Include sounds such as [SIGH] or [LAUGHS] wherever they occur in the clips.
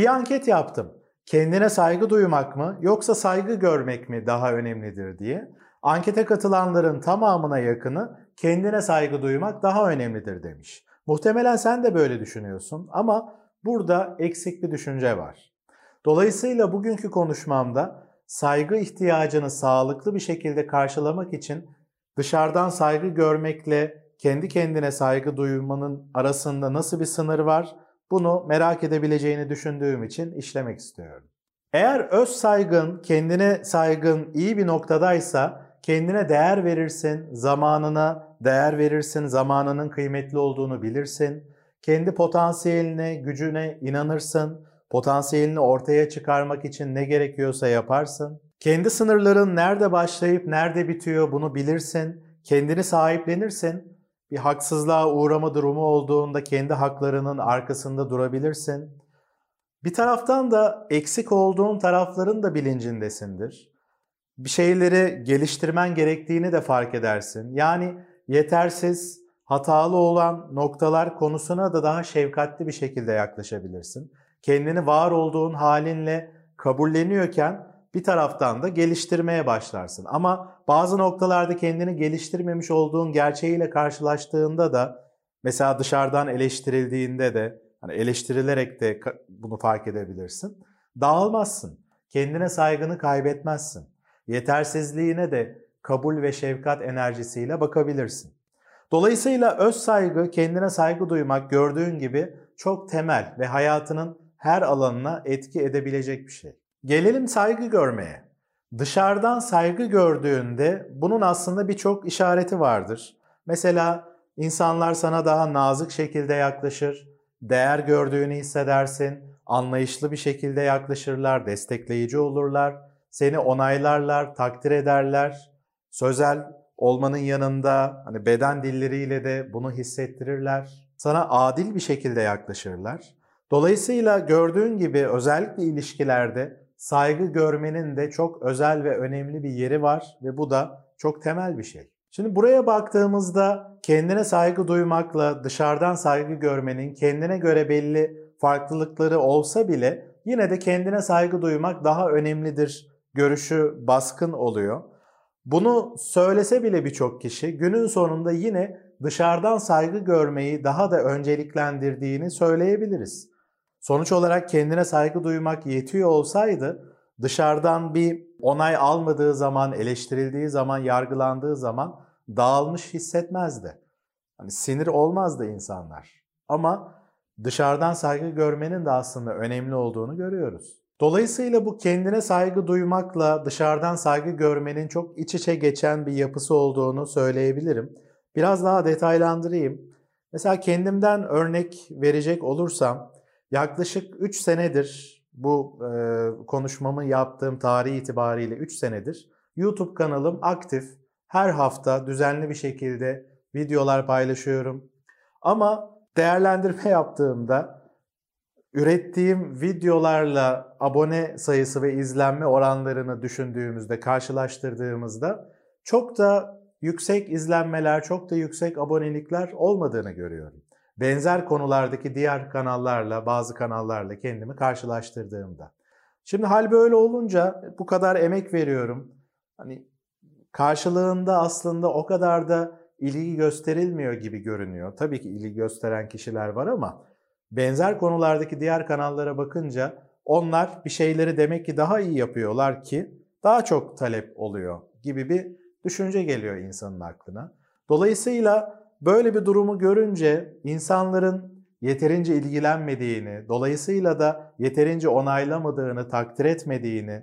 Bir anket yaptım. Kendine saygı duymak mı yoksa saygı görmek mi daha önemlidir diye. Ankete katılanların tamamına yakını kendine saygı duymak daha önemlidir demiş. Muhtemelen sen de böyle düşünüyorsun ama burada eksik bir düşünce var. Dolayısıyla bugünkü konuşmamda saygı ihtiyacını sağlıklı bir şekilde karşılamak için dışarıdan saygı görmekle kendi kendine saygı duymanın arasında nasıl bir sınır var? Bunu merak edebileceğini düşündüğüm için işlemek istiyorum. Eğer öz saygın, kendine saygın iyi bir noktadaysa kendine değer verirsin, zamanına değer verirsin, zamanının kıymetli olduğunu bilirsin. Kendi potansiyeline, gücüne inanırsın. Potansiyelini ortaya çıkarmak için ne gerekiyorsa yaparsın. Kendi sınırların nerede başlayıp nerede bitiyor bunu bilirsin. Kendini sahiplenirsin. Bir haksızlığa uğrama durumu olduğunda kendi haklarının arkasında durabilirsin. Bir taraftan da eksik olduğun tarafların da bilincindesindir. Bir şeyleri geliştirmen gerektiğini de fark edersin. Yani yetersiz, hatalı olan noktalar konusuna da daha şefkatli bir şekilde yaklaşabilirsin. Kendini var olduğun halinle kabulleniyorken bir taraftan da geliştirmeye başlarsın. Ama bazı noktalarda kendini geliştirmemiş olduğun gerçeğiyle karşılaştığında da mesela dışarıdan eleştirildiğinde de hani eleştirilerek de bunu fark edebilirsin. Dağılmazsın. Kendine saygını kaybetmezsin. Yetersizliğine de kabul ve şefkat enerjisiyle bakabilirsin. Dolayısıyla öz saygı, kendine saygı duymak gördüğün gibi çok temel ve hayatının her alanına etki edebilecek bir şey. Gelelim saygı görmeye. Dışarıdan saygı gördüğünde bunun aslında birçok işareti vardır. Mesela insanlar sana daha nazik şekilde yaklaşır, değer gördüğünü hissedersin, anlayışlı bir şekilde yaklaşırlar, destekleyici olurlar, seni onaylarlar, takdir ederler. Sözel olmanın yanında hani beden dilleriyle de bunu hissettirirler. Sana adil bir şekilde yaklaşırlar. Dolayısıyla gördüğün gibi özellikle ilişkilerde saygı görmenin de çok özel ve önemli bir yeri var ve bu da çok temel bir şey. Şimdi buraya baktığımızda kendine saygı duymakla dışarıdan saygı görmenin kendine göre belli farklılıkları olsa bile yine de kendine saygı duymak daha önemlidir görüşü baskın oluyor. Bunu söylese bile birçok kişi günün sonunda yine dışarıdan saygı görmeyi daha da önceliklendirdiğini söyleyebiliriz. Sonuç olarak kendine saygı duymak yetiyor olsaydı dışarıdan bir onay almadığı zaman, eleştirildiği zaman, yargılandığı zaman dağılmış hissetmezdi. Hani sinir olmazdı insanlar. Ama dışarıdan saygı görmenin de aslında önemli olduğunu görüyoruz. Dolayısıyla bu kendine saygı duymakla dışarıdan saygı görmenin çok iç içe geçen bir yapısı olduğunu söyleyebilirim. Biraz daha detaylandırayım. Mesela kendimden örnek verecek olursam yaklaşık 3 senedir bu e, konuşmamı yaptığım tarih itibariyle 3 senedir YouTube kanalım aktif. Her hafta düzenli bir şekilde videolar paylaşıyorum. Ama değerlendirme [LAUGHS] yaptığımda ürettiğim videolarla abone sayısı ve izlenme oranlarını düşündüğümüzde, karşılaştırdığımızda çok da yüksek izlenmeler, çok da yüksek abonelikler olmadığını görüyorum. Benzer konulardaki diğer kanallarla, bazı kanallarla kendimi karşılaştırdığımda. Şimdi hal böyle olunca bu kadar emek veriyorum. Hani karşılığında aslında o kadar da ilgi gösterilmiyor gibi görünüyor. Tabii ki ilgi gösteren kişiler var ama benzer konulardaki diğer kanallara bakınca onlar bir şeyleri demek ki daha iyi yapıyorlar ki daha çok talep oluyor gibi bir düşünce geliyor insanın aklına. Dolayısıyla böyle bir durumu görünce insanların yeterince ilgilenmediğini, dolayısıyla da yeterince onaylamadığını, takdir etmediğini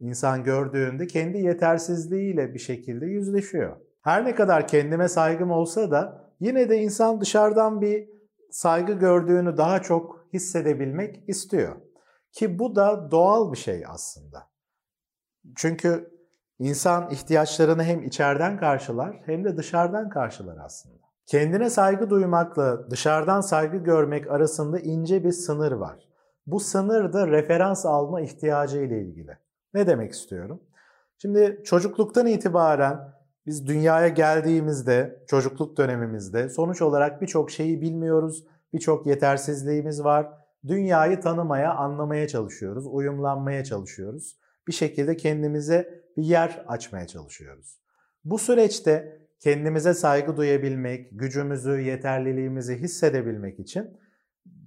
insan gördüğünde kendi yetersizliğiyle bir şekilde yüzleşiyor. Her ne kadar kendime saygım olsa da yine de insan dışarıdan bir saygı gördüğünü daha çok hissedebilmek istiyor. Ki bu da doğal bir şey aslında. Çünkü insan ihtiyaçlarını hem içeriden karşılar hem de dışarıdan karşılar aslında. Kendine saygı duymakla dışarıdan saygı görmek arasında ince bir sınır var. Bu sınır da referans alma ihtiyacı ile ilgili. Ne demek istiyorum? Şimdi çocukluktan itibaren biz dünyaya geldiğimizde, çocukluk dönemimizde sonuç olarak birçok şeyi bilmiyoruz, birçok yetersizliğimiz var. dünyayı tanımaya, anlamaya çalışıyoruz, uyumlanmaya çalışıyoruz. Bir şekilde kendimize bir yer açmaya çalışıyoruz. Bu süreçte kendimize saygı duyabilmek, gücümüzü, yeterliliğimizi hissedebilmek için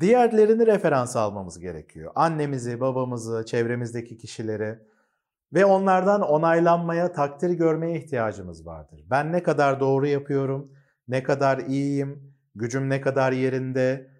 diğerlerini referans almamız gerekiyor. Annemizi, babamızı, çevremizdeki kişileri ve onlardan onaylanmaya, takdir görmeye ihtiyacımız vardır. Ben ne kadar doğru yapıyorum, ne kadar iyiyim, gücüm ne kadar yerinde,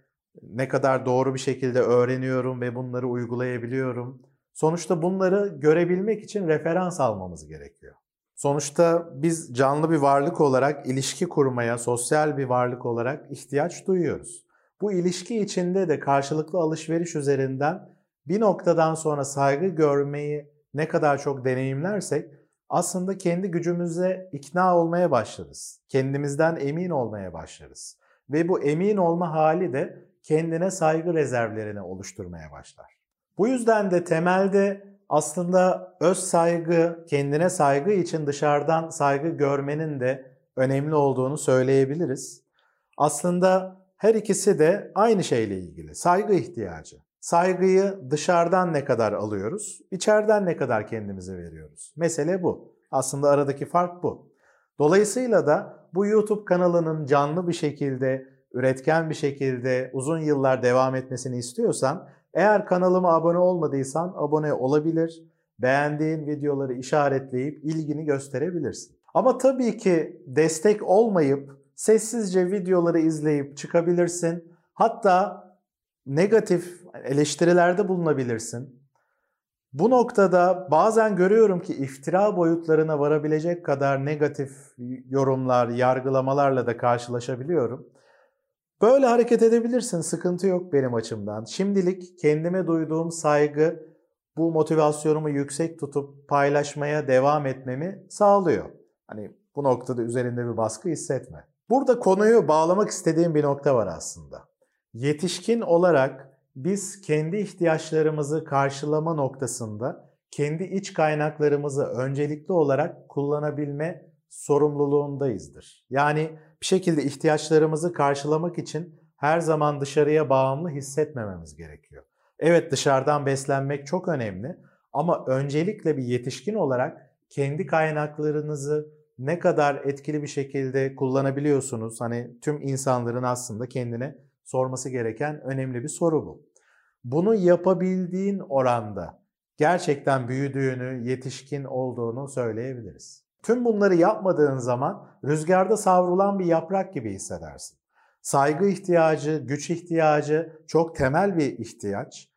ne kadar doğru bir şekilde öğreniyorum ve bunları uygulayabiliyorum. Sonuçta bunları görebilmek için referans almamız gerekiyor. Sonuçta biz canlı bir varlık olarak ilişki kurmaya, sosyal bir varlık olarak ihtiyaç duyuyoruz. Bu ilişki içinde de karşılıklı alışveriş üzerinden bir noktadan sonra saygı görmeyi ne kadar çok deneyimlersek aslında kendi gücümüze ikna olmaya başlarız. Kendimizden emin olmaya başlarız. Ve bu emin olma hali de kendine saygı rezervlerini oluşturmaya başlar. Bu yüzden de temelde aslında öz saygı, kendine saygı için dışarıdan saygı görmenin de önemli olduğunu söyleyebiliriz. Aslında her ikisi de aynı şeyle ilgili. Saygı ihtiyacı. Saygıyı dışarıdan ne kadar alıyoruz, içeriden ne kadar kendimize veriyoruz. Mesele bu. Aslında aradaki fark bu. Dolayısıyla da bu YouTube kanalının canlı bir şekilde, üretken bir şekilde uzun yıllar devam etmesini istiyorsan eğer kanalıma abone olmadıysan abone olabilir, beğendiğin videoları işaretleyip ilgini gösterebilirsin. Ama tabii ki destek olmayıp sessizce videoları izleyip çıkabilirsin. Hatta negatif eleştirilerde bulunabilirsin. Bu noktada bazen görüyorum ki iftira boyutlarına varabilecek kadar negatif yorumlar, yargılamalarla da karşılaşabiliyorum. Böyle hareket edebilirsin, sıkıntı yok benim açımdan. Şimdilik kendime duyduğum saygı bu motivasyonumu yüksek tutup paylaşmaya devam etmemi sağlıyor. Hani bu noktada üzerinde bir baskı hissetme. Burada konuyu bağlamak istediğim bir nokta var aslında. Yetişkin olarak biz kendi ihtiyaçlarımızı karşılama noktasında kendi iç kaynaklarımızı öncelikli olarak kullanabilme sorumluluğundayızdır. Yani bir şekilde ihtiyaçlarımızı karşılamak için her zaman dışarıya bağımlı hissetmememiz gerekiyor. Evet dışarıdan beslenmek çok önemli ama öncelikle bir yetişkin olarak kendi kaynaklarınızı ne kadar etkili bir şekilde kullanabiliyorsunuz? Hani tüm insanların aslında kendine sorması gereken önemli bir soru bu. Bunu yapabildiğin oranda gerçekten büyüdüğünü, yetişkin olduğunu söyleyebiliriz. Tüm bunları yapmadığın zaman rüzgarda savrulan bir yaprak gibi hissedersin. Saygı ihtiyacı, güç ihtiyacı çok temel bir ihtiyaç.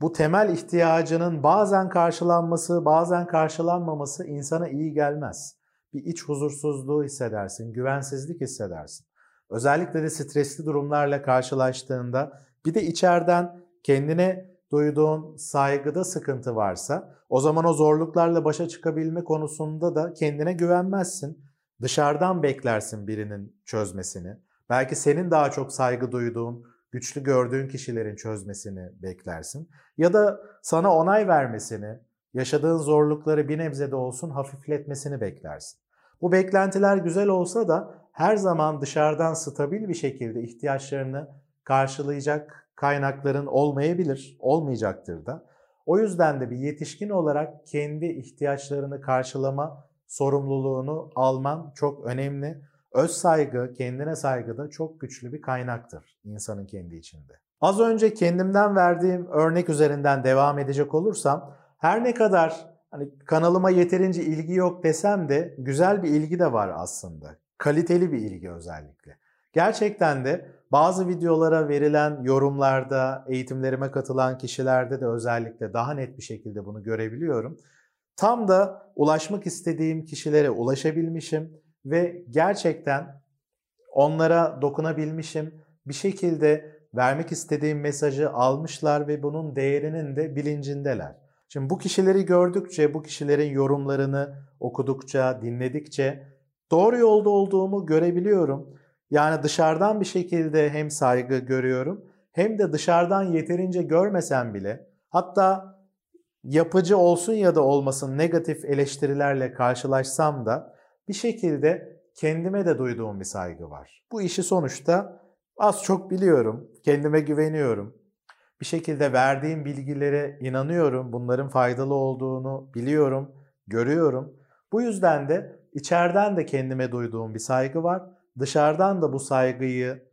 Bu temel ihtiyacının bazen karşılanması, bazen karşılanmaması insana iyi gelmez. Bir iç huzursuzluğu hissedersin, güvensizlik hissedersin. Özellikle de stresli durumlarla karşılaştığında bir de içeriden kendine duyduğun saygıda sıkıntı varsa o zaman o zorluklarla başa çıkabilme konusunda da kendine güvenmezsin. Dışarıdan beklersin birinin çözmesini. Belki senin daha çok saygı duyduğun, güçlü gördüğün kişilerin çözmesini beklersin. Ya da sana onay vermesini, yaşadığın zorlukları bir nebze de olsun hafifletmesini beklersin. Bu beklentiler güzel olsa da her zaman dışarıdan stabil bir şekilde ihtiyaçlarını karşılayacak kaynakların olmayabilir, olmayacaktır da. O yüzden de bir yetişkin olarak kendi ihtiyaçlarını karşılama sorumluluğunu alman çok önemli. Öz saygı, kendine saygı da çok güçlü bir kaynaktır insanın kendi içinde. Az önce kendimden verdiğim örnek üzerinden devam edecek olursam her ne kadar hani kanalıma yeterince ilgi yok desem de güzel bir ilgi de var aslında. Kaliteli bir ilgi özellikle. Gerçekten de bazı videolara verilen yorumlarda, eğitimlerime katılan kişilerde de özellikle daha net bir şekilde bunu görebiliyorum. Tam da ulaşmak istediğim kişilere ulaşabilmişim ve gerçekten onlara dokunabilmişim. Bir şekilde vermek istediğim mesajı almışlar ve bunun değerinin de bilincindeler. Şimdi bu kişileri gördükçe, bu kişilerin yorumlarını okudukça, dinledikçe doğru yolda olduğumu görebiliyorum. Yani dışarıdan bir şekilde hem saygı görüyorum hem de dışarıdan yeterince görmesem bile hatta yapıcı olsun ya da olmasın negatif eleştirilerle karşılaşsam da bir şekilde kendime de duyduğum bir saygı var. Bu işi sonuçta az çok biliyorum, kendime güveniyorum. Bir şekilde verdiğim bilgilere inanıyorum. Bunların faydalı olduğunu biliyorum, görüyorum. Bu yüzden de içeriden de kendime duyduğum bir saygı var. Dışarıdan da bu saygıyı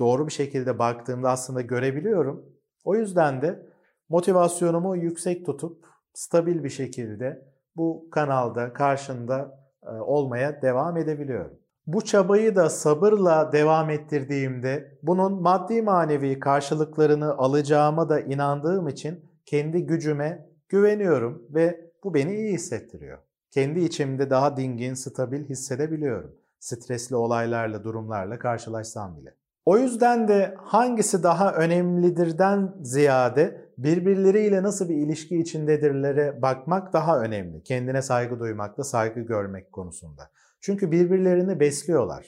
doğru bir şekilde baktığımda aslında görebiliyorum. O yüzden de motivasyonumu yüksek tutup stabil bir şekilde bu kanalda karşında e, olmaya devam edebiliyorum. Bu çabayı da sabırla devam ettirdiğimde bunun maddi manevi karşılıklarını alacağıma da inandığım için kendi gücüme güveniyorum ve bu beni iyi hissettiriyor. Kendi içimde daha dingin, stabil hissedebiliyorum. Stresli olaylarla, durumlarla karşılaşsam bile. O yüzden de hangisi daha önemlidirden ziyade birbirleriyle nasıl bir ilişki içindedirlere bakmak daha önemli. Kendine saygı duymakla saygı görmek konusunda. Çünkü birbirlerini besliyorlar.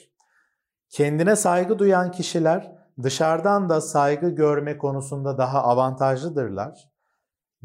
Kendine saygı duyan kişiler dışarıdan da saygı görme konusunda daha avantajlıdırlar.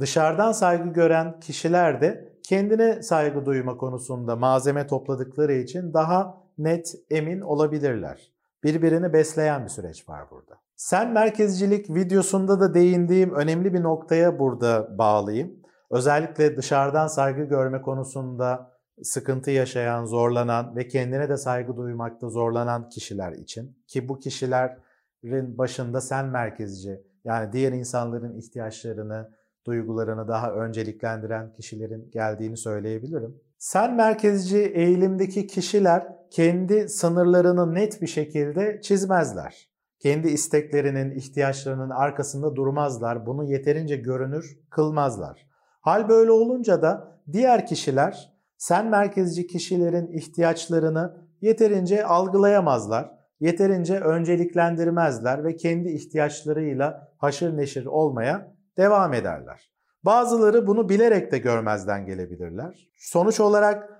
Dışarıdan saygı gören kişiler de kendine saygı duyma konusunda malzeme topladıkları için daha net, emin olabilirler. Birbirini besleyen bir süreç var burada. Sen merkezcilik videosunda da değindiğim önemli bir noktaya burada bağlayayım. Özellikle dışarıdan saygı görme konusunda sıkıntı yaşayan, zorlanan ve kendine de saygı duymakta zorlanan kişiler için ki bu kişilerin başında sen merkezci yani diğer insanların ihtiyaçlarını, duygularını daha önceliklendiren kişilerin geldiğini söyleyebilirim. Sen merkezci eğilimdeki kişiler kendi sınırlarını net bir şekilde çizmezler. Kendi isteklerinin, ihtiyaçlarının arkasında durmazlar. Bunu yeterince görünür kılmazlar. Hal böyle olunca da diğer kişiler sen merkezci kişilerin ihtiyaçlarını yeterince algılayamazlar. Yeterince önceliklendirmezler ve kendi ihtiyaçlarıyla haşır neşir olmaya devam ederler. Bazıları bunu bilerek de görmezden gelebilirler. Sonuç olarak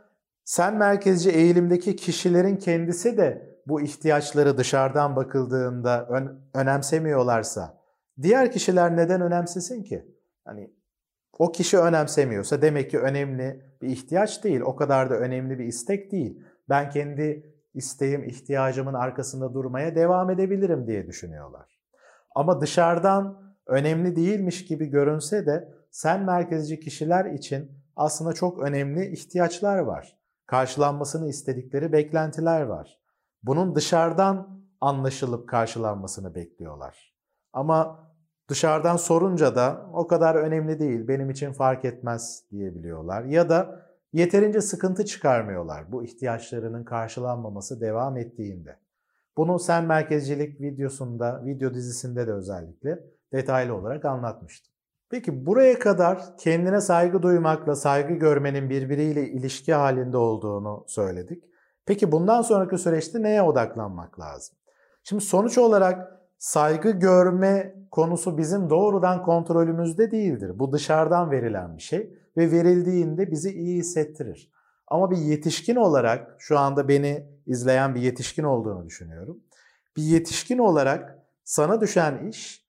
sen merkezci eğilimdeki kişilerin kendisi de bu ihtiyaçları dışarıdan bakıldığında ön, önemsemiyorlarsa diğer kişiler neden önemsesin ki? Hani o kişi önemsemiyorsa demek ki önemli bir ihtiyaç değil. O kadar da önemli bir istek değil. Ben kendi isteğim, ihtiyacımın arkasında durmaya devam edebilirim diye düşünüyorlar. Ama dışarıdan önemli değilmiş gibi görünse de sen merkezci kişiler için aslında çok önemli ihtiyaçlar var. Karşılanmasını istedikleri beklentiler var. Bunun dışarıdan anlaşılıp karşılanmasını bekliyorlar. Ama dışarıdan sorunca da o kadar önemli değil, benim için fark etmez diyebiliyorlar. Ya da yeterince sıkıntı çıkarmıyorlar bu ihtiyaçlarının karşılanmaması devam ettiğinde. Bunu sen merkezcilik videosunda, video dizisinde de özellikle detaylı olarak anlatmıştım. Peki buraya kadar kendine saygı duymakla saygı görmenin birbiriyle ilişki halinde olduğunu söyledik. Peki bundan sonraki süreçte neye odaklanmak lazım? Şimdi sonuç olarak saygı görme konusu bizim doğrudan kontrolümüzde değildir. Bu dışarıdan verilen bir şey ve verildiğinde bizi iyi hissettirir. Ama bir yetişkin olarak şu anda beni izleyen bir yetişkin olduğunu düşünüyorum. Bir yetişkin olarak sana düşen iş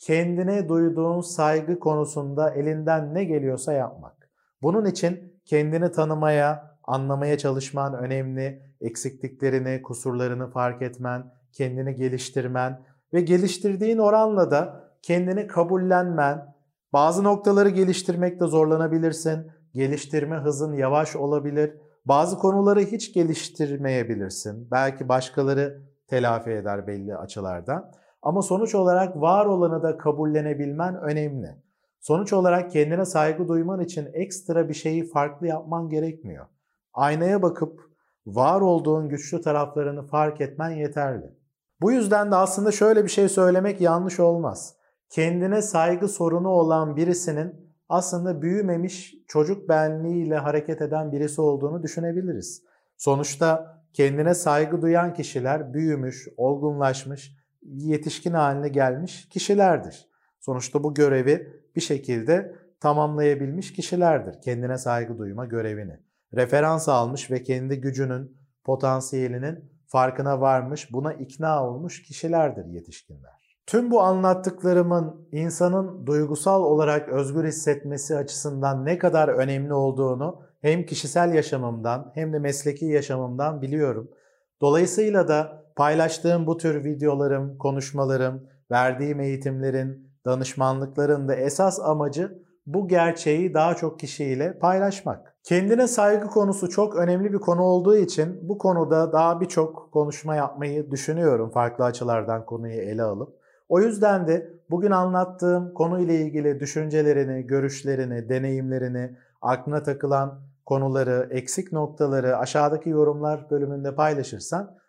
kendine duyduğun saygı konusunda elinden ne geliyorsa yapmak. Bunun için kendini tanımaya, anlamaya çalışman önemli. Eksikliklerini, kusurlarını fark etmen, kendini geliştirmen ve geliştirdiğin oranla da kendini kabullenmen. Bazı noktaları geliştirmekte zorlanabilirsin. Geliştirme hızın yavaş olabilir. Bazı konuları hiç geliştirmeyebilirsin. Belki başkaları telafi eder belli açılardan. Ama sonuç olarak var olanı da kabullenebilmen önemli. Sonuç olarak kendine saygı duyman için ekstra bir şeyi farklı yapman gerekmiyor. Aynaya bakıp var olduğun güçlü taraflarını fark etmen yeterli. Bu yüzden de aslında şöyle bir şey söylemek yanlış olmaz. Kendine saygı sorunu olan birisinin aslında büyümemiş çocuk benliğiyle hareket eden birisi olduğunu düşünebiliriz. Sonuçta kendine saygı duyan kişiler büyümüş, olgunlaşmış, yetişkin haline gelmiş kişilerdir. Sonuçta bu görevi bir şekilde tamamlayabilmiş kişilerdir. Kendine saygı duyma görevini. Referans almış ve kendi gücünün, potansiyelinin farkına varmış, buna ikna olmuş kişilerdir yetişkinler. Tüm bu anlattıklarımın insanın duygusal olarak özgür hissetmesi açısından ne kadar önemli olduğunu hem kişisel yaşamımdan hem de mesleki yaşamımdan biliyorum. Dolayısıyla da paylaştığım bu tür videolarım, konuşmalarım, verdiğim eğitimlerin, danışmanlıkların da esas amacı bu gerçeği daha çok kişiyle paylaşmak. Kendine saygı konusu çok önemli bir konu olduğu için bu konuda daha birçok konuşma yapmayı düşünüyorum farklı açılardan konuyu ele alıp. O yüzden de bugün anlattığım konuyla ilgili düşüncelerini, görüşlerini, deneyimlerini, aklına takılan konuları, eksik noktaları aşağıdaki yorumlar bölümünde paylaşırsan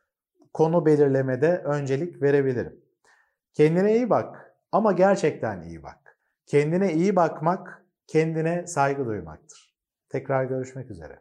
konu belirlemede öncelik verebilirim. Kendine iyi bak ama gerçekten iyi bak. Kendine iyi bakmak, kendine saygı duymaktır. Tekrar görüşmek üzere.